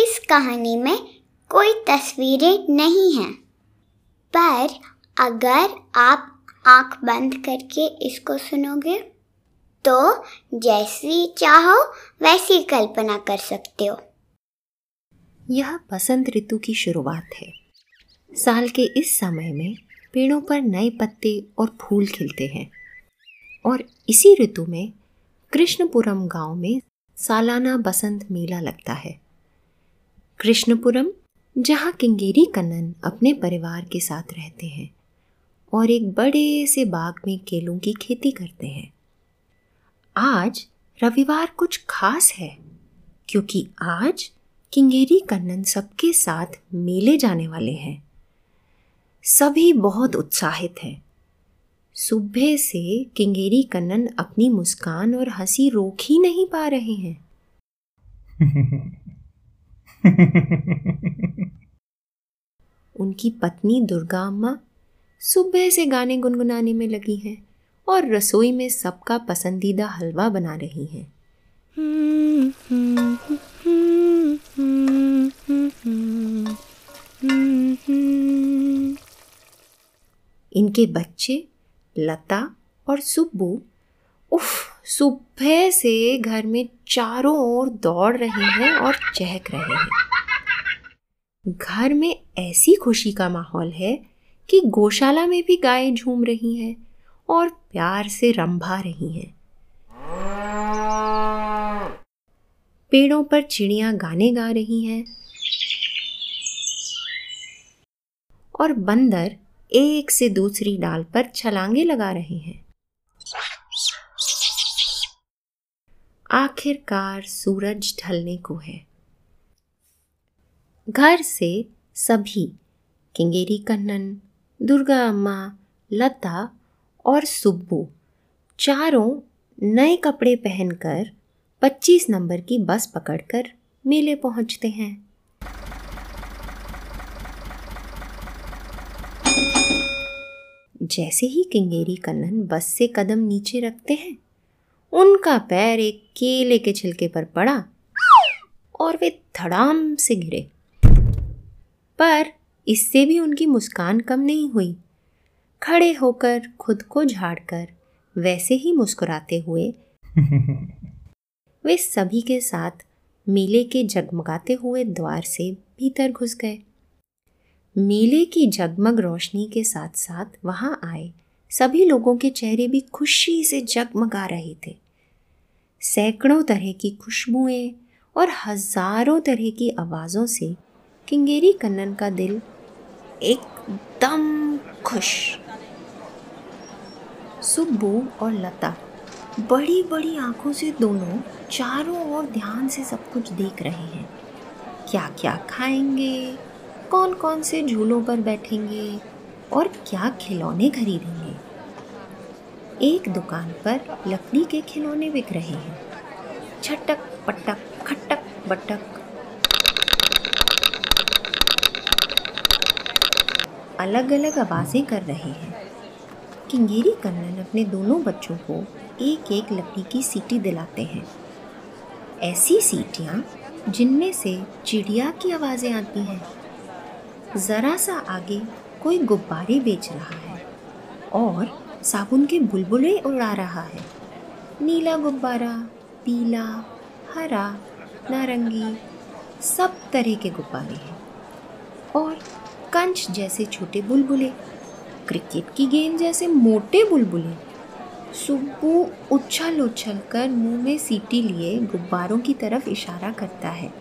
इस कहानी में कोई तस्वीरें नहीं हैं। पर अगर आप आँख बंद करके इसको सुनोगे तो जैसी चाहो वैसी कल्पना कर सकते हो। यह बसंत ऋतु की शुरुआत है। साल के इस समय में पेड़ों पर नए पत्ते और फूल खिलते हैं। और इसी ऋतु में कृष्णपुरम गाँव में सालाना बसंत मेला लगता है। कृष्णपुरम, जहाँ किंगेरी कन्नन अपने परिवार के साथ रहते हैं और एक बड़े से बाग में केलों की खेती करते हैं। आज रविवार कुछ खास है, क्योंकि आज किंगेरी कन्नन सबके साथ मेले जाने वाले हैं। सभी बहुत उत्साहित हैं। सुबह से किंगेरी कन्नन अपनी मुस्कान और हँसी रोक ही नहीं पा रहे हैं। उनकी पत्नी दुर्गा अम्मा सुबह से गाने गुनगुनाने में लगी हैं और रसोई में सबका पसंदीदा हलवा बना रही हैं। इनके बच्चे लता और सुब्बू उफ, सुबह से घर में चारों ओर दौड़ रहे हैं और चहक रहे हैं। घर में ऐसी खुशी का माहौल है कि गौशाला में भी गायें झूम रही हैं और प्यार से रंभा रही हैं। पेड़ों पर चिड़ियाँ गाने गा रही हैं। और बंदर एक से दूसरी डाल पर छलांगे लगा रहे हैं। आखिरकार सूरज ढलने को है। घर से सभी, किंगेरी कन्नन, दुर्गा अम्मा, लता और सुब्बू, चारों नए कपड़े पहनकर 25 नंबर की बस पकड़कर मेले पहुँचते हैं। जैसे ही किंगेरी कन्नन बस से कदम नीचे रखते हैं उनका पैर एक केले के छिलके पर पड़ा और वे धड़ाम से गिरे। पर इससे भी उनकी मुस्कान कम नहीं हुई। खड़े होकर खुद को झाड़कर वैसे ही मुस्कुराते हुए वे सभी के साथ मेले के जगमगाते हुए द्वार से भीतर घुस गए। मेले की जगमग रोशनी के साथ साथ वहाँ आए। सभी लोगों के चेहरे भी खुशी से जगमगा रहे थे। सैकड़ों तरह की खुशबुएँ और हज़ारों तरह की आवाज़ों से किंगेरी कन्नन का दिल एकदम खुश। सुब्बू और लता बड़ी बड़ी आँखों से दोनों चारों ओर ध्यान से सब कुछ देख रहे हैं। क्या क्या खाएँगे कौन कौन से झूलों पर बैठेंगे और क्या खिलौने खरीदेंगे? एक दुकान पर लकड़ी के खिलौने बिक रहे हैं। छटक, पटक, खटक, बटक। अलग अलग आवाज़ें कर रहे हैं। किंगेरी कन्नन अपने दोनों बच्चों को एक एक लकड़ी की सीटी दिलाते हैं। ऐसी सीटियाँ जिनमें से चिड़िया की आवाज़ें आती हैं। ज़रा सा आगे कोई गुब्बारे बेच रहा है और साबुन के बुलबुले उड़ा रहा है। नीला गुब्बारा, पीला, हरा, नारंगी, सब तरह के गुब्बारे हैं। और कंच जैसे छोटे बुलबुले, क्रिकेट की गेंद जैसे मोटे बुलबुले, सुब्बू उछल उछल कर मुँह में सीटी लिए गुब्बारों की तरफ़ इशारा करता है।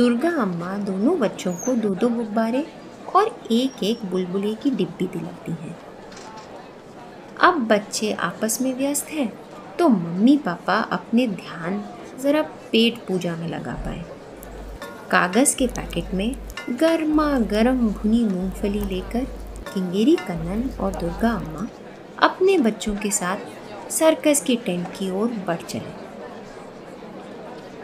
दुर्गा अम्मा दोनों बच्चों को दो दो गुब्बारे और एक एक बुलबुले की डिब्बी दिलाती हैं। अब बच्चे आपस में व्यस्त हैं तो मम्मी पापा अपने ध्यान ज़रा पेट पूजा में लगा पाए। कागज़ के पैकेट में गर्मा गर्म भुनी मूंगफली लेकर किंगेरी कन्नन और दुर्गा अम्मा अपने बच्चों के साथ सर्कस के टेंट की ओर बढ़ चले।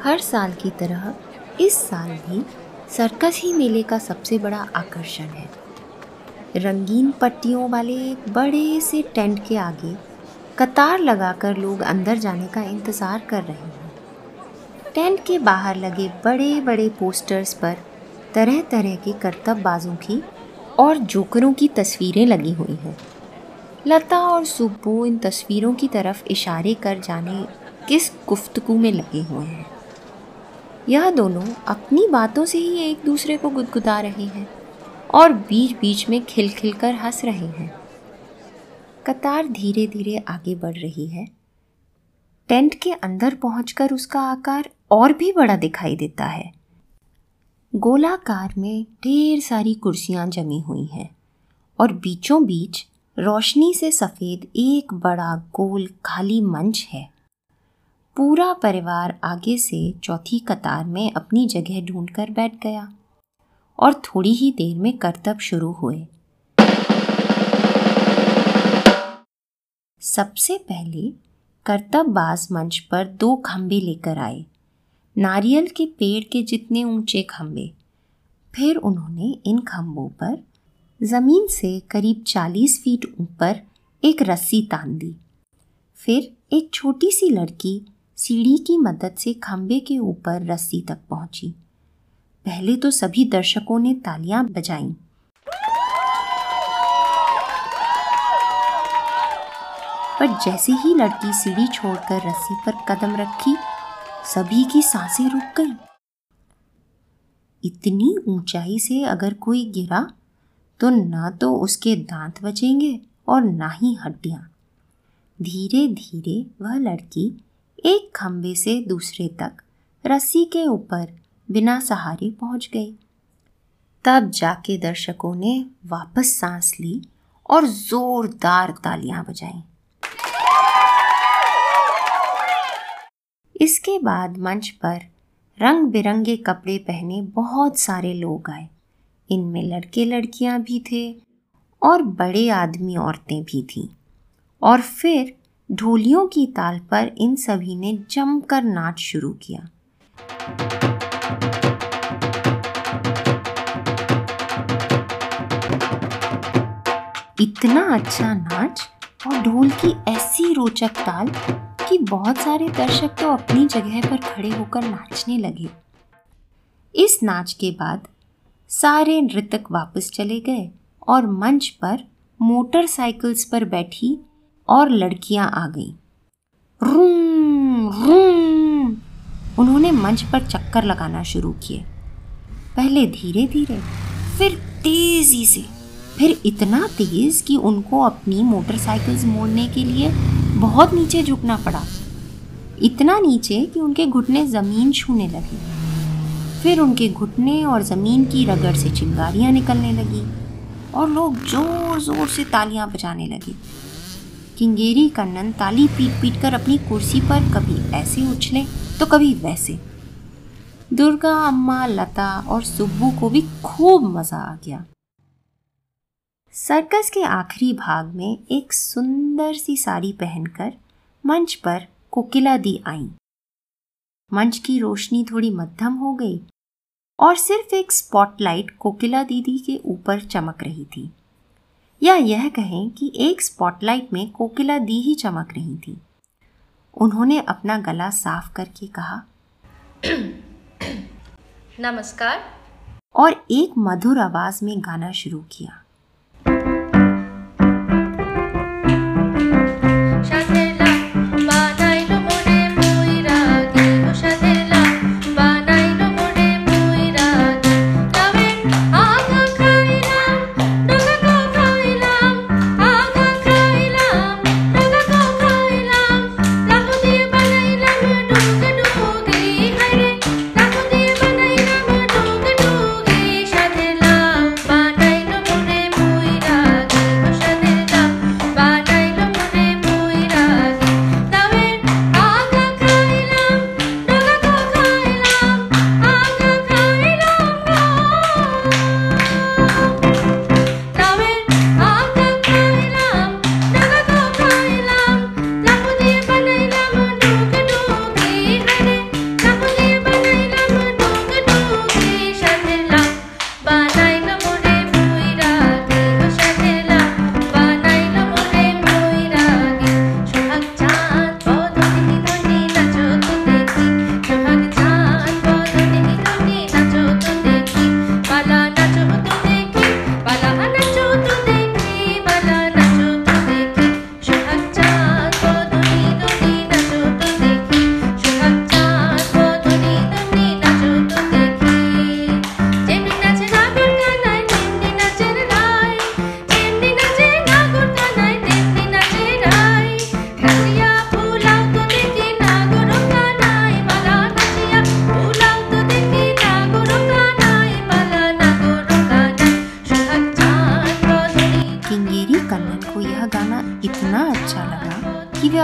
हर साल की तरह इस साल भी सर्कस ही मेले का सबसे बड़ा आकर्षण है। रंगीन पट्टियों वाले एक बड़े से टेंट के आगे कतार लगाकर लोग अंदर जाने का इंतज़ार कर रहे हैं। टेंट के बाहर लगे बड़े बड़े पोस्टर्स पर तरह तरह के करतबबाजों की और जोकरों की तस्वीरें लगी हुई हैं। लता और सुब्बू इन तस्वीरों की तरफ़ इशारे कर जाने किस गुफ्तगू में लगे हुए हैं। यह दोनों अपनी बातों से ही एक दूसरे को गुदगुदा रहे हैं और बीच बीच में खिल खिल कर हंस रहे हैं। कतार धीरे धीरे आगे बढ़ रही है। टेंट के अंदर पहुंचकर उसका आकार और भी बड़ा दिखाई देता है। गोलाकार में ढेर सारी कुर्सियाँ जमी हुई हैं और बीचों बीच रोशनी से सफ़ेद एक बड़ा गोल खाली मंच है। पूरा परिवार आगे से चौथी कतार में अपनी जगह ढूंढकर बैठ गया और थोड़ी ही देर में करतब शुरू हुए। सबसे पहले करतबबाज मंच पर दो खंबे लेकर आए। नारियल के पेड़ के जितने ऊँचे खंबे फिर उन्होंने इन खंभों पर ज़मीन से करीब चालीस फीट ऊपर एक रस्सी तान दी। फिर एक छोटी सी लड़की सीढ़ी की मदद से खंबे के ऊपर रस्सी तक पहुँची। पहले तो सभी दर्शकों ने तालियाँ बजाईं। पर जैसे ही लड़की सीढ़ी छोड़कर रस्सी पर कदम रखी, सभी की साँसें रुक गईं। इतनी ऊंचाई से अगर कोई गिरा तो ना तो उसके दांत बचेंगे और ना ही हड्डियाँ। धीरे धीरे वह लड़की एक खंभे से दूसरे तक रस्सी के ऊपर बिना सहारे पहुँच गई। तब जाके दर्शकों ने वापस सांस ली और जोरदार तालियाँ बजाई। इसके बाद मंच पर रंग बिरंगे कपड़े पहने बहुत सारे लोग आए। इनमें लड़के लड़कियाँ भी थे और बड़े आदमी औरतें भी थीं। और फिर ढोलियों की ताल पर इन सभी ने जमकर नाच शुरू किया। इतना अच्छा नाच और ढोल की ऐसी रोचक ताल कि बहुत सारे दर्शक तो अपनी जगह पर खड़े होकर नाचने लगे। इस नाच के बाद सारे नृतक वापस चले गए और मंच पर मोटरसाइकिल्स पर बैठी और लड़कियाँ आ गईं। Room room. उन्होंने मंच पर चक्कर लगाना शुरू किए। पहले धीरे धीरे फिर तेज़ी से, फिर इतना तेज कि उनको अपनी मोटरसाइकिल्स मोड़ने के लिए बहुत नीचे झुकना पड़ा। इतना नीचे कि उनके घुटने ज़मीन छूने लगे। फिर उनके घुटने और ज़मीन की रगड़ से चिंगारियाँ निकलने लगी और लोग ज़ोर ज़ोर से तालियाँ बजाने लगे। किंगेरी कन्नन ताली पीट पीट कर अपनी कुर्सी पर कभी ऐसे उछले तो कभी वैसे। दुर्गा, अम्मा, लता और सुब्बू को भी खूब मज़ा आ गया। सर्कस के आखिरी भाग में एक सुंदर सी साड़ी पहनकर मंच पर कोकिला दी आई। मंच की रोशनी थोड़ी मध्यम हो गई और सिर्फ़ एक स्पॉटलाइट कोकिला दीदी के ऊपर चमक रही थी। या यह कहें कि एक स्पॉटलाइट में कोकिला दी ही चमक रही थी। उन्होंने अपना गला साफ़ करके कहा नमस्कार। और एक मधुर आवाज़ में गाना शुरू किया।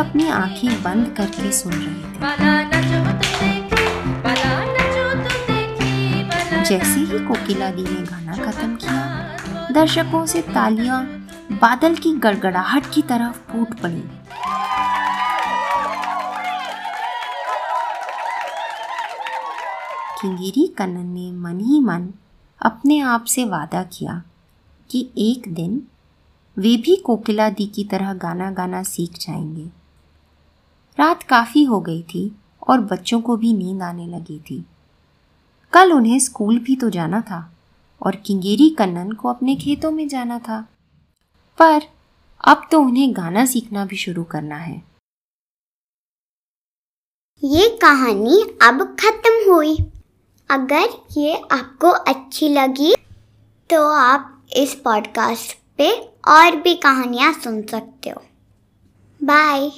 अपनी आँखें बंद करके सुन रहे थे। जैसे ही कोकिला दी ने गाना खत्म किया दर्शकों से तालियाँ बादल की गड़गड़ाहट की तरफ़ फूट पड़ी। किंगेरी कन्नन ने मन ही मन अपने आप से वादा किया कि एक दिन वे भी कोकिला दी की तरह गाना गाना सीख जाएँगे। रात काफ़ी हो गई थी और बच्चों को भी नींद आने लगी थी। कल उन्हें स्कूल भी तो जाना था और किंगेरी कन्नन को अपने खेतों में जाना था। पर अब तो उन्हें गाना सीखना भी शुरू करना है। ये कहानी अब खत्म हुई। अगर ये आपको अच्छी लगी तो आप इस पॉडकास्ट पे और भी कहानियाँ सुन सकते हो। बाय